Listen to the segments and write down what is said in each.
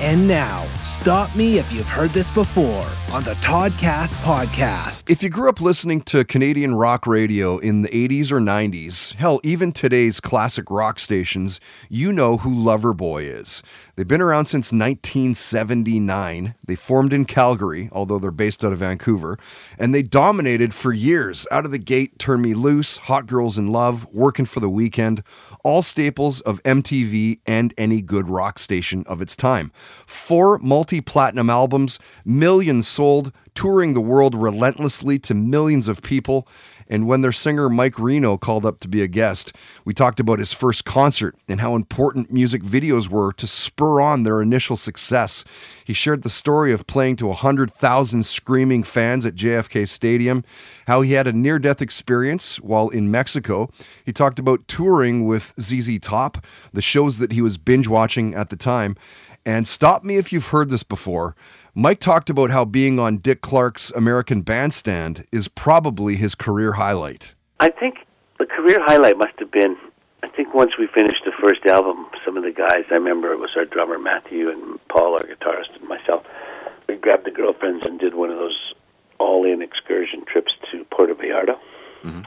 And now, stop me if you've heard this before on the Toddcast podcast. If you grew up listening to Canadian rock radio in the 80s or 90s, hell, even today's classic rock stations, you know who Loverboy is. They've been around since 1979. They formed in Calgary, although they're based out of Vancouver, and they dominated for years. Out of the gate, Turn Me Loose, Hot Girls in Love, Working for the Weekend, all staples of MTV and any good rock station of its time. Four multi platinum albums, millions sold, touring the world relentlessly to millions of people. And when their singer Mike Reno called up to be a guest, we talked about his first concert and how important music videos were to spur on their initial success. He shared the story of playing to 100,000 screaming fans at JFK Stadium, how he had a near death experience while in Mexico. He talked about touring with ZZ Top, the shows that he was binge watching at the time. And stop me if you've heard this before. Mike talked about how being on Dick Clark's American Bandstand is probably his career highlight. I think the career highlight must have been. I think once we finished the first album, some of the guys, I remember it was our drummer Matthew and Paul, our guitarist, and myself. We grabbed the girlfriends and did one of those all-in excursion trips to Puerto Vallarta. Mm-hmm.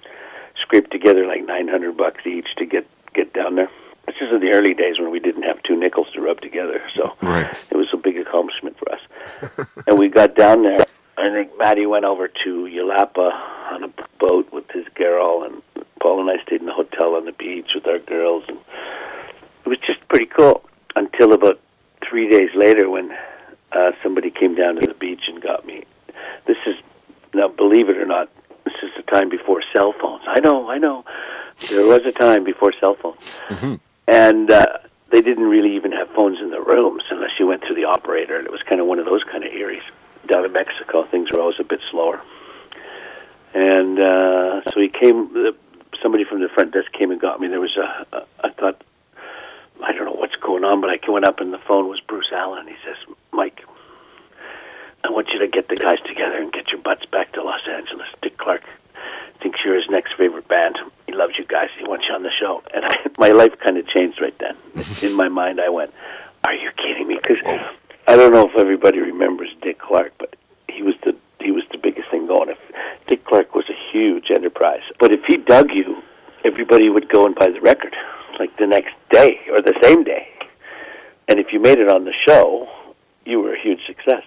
Scraped together like nine hundred bucks each to get get down there. This is in the early days when we didn't have two nickels to rub together, so right. it was a big accomplishment for us. and we got down there. I think Matty went over to Yelapa on a boat with his girl, and Paul and I stayed in the hotel on the beach with our girls, and it was just pretty cool. Until about three days later, when uh, somebody came down to the beach and got me. This is now, believe it or not, this is the time before cell phones. I know, I know. There was a time before cell phones. Mm-hmm and uh, they didn't really even have phones in the rooms unless you went through the operator. And it was kind of one of those kind of areas. Down in Mexico, things were always a bit slower. And uh, so he came. Uh, somebody from the front desk came and got me. There was a. a I thought, I don't know what's going on, but I went up and the phone was Bruce Allen. He says, Mike, I want you to get the guys together and get your butts back to Los Angeles. Dick Clark thinks you're his next favorite band. You guys. He wants you on the show. And I, my life kind of changed right then. In my mind, I went, "Are you kidding me?" Because I don't know if everybody remembers Dick Clark, but he was the he was the biggest thing going. If Dick Clark was a huge enterprise, but if he dug you, everybody would go and buy the record like the next day or the same day. And if you made it on the show, you were a huge success.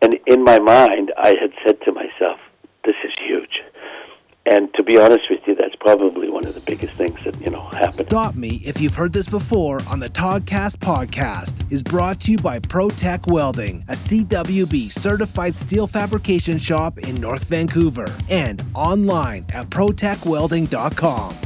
And in my mind, I had said to myself, "This is huge." And to be honest with you, that's probably one of the biggest things that, you know, happened. Stop Me If You've Heard This Before on the Toddcast podcast is brought to you by ProTech Welding, a CWB certified steel fabrication shop in North Vancouver and online at protechwelding.com.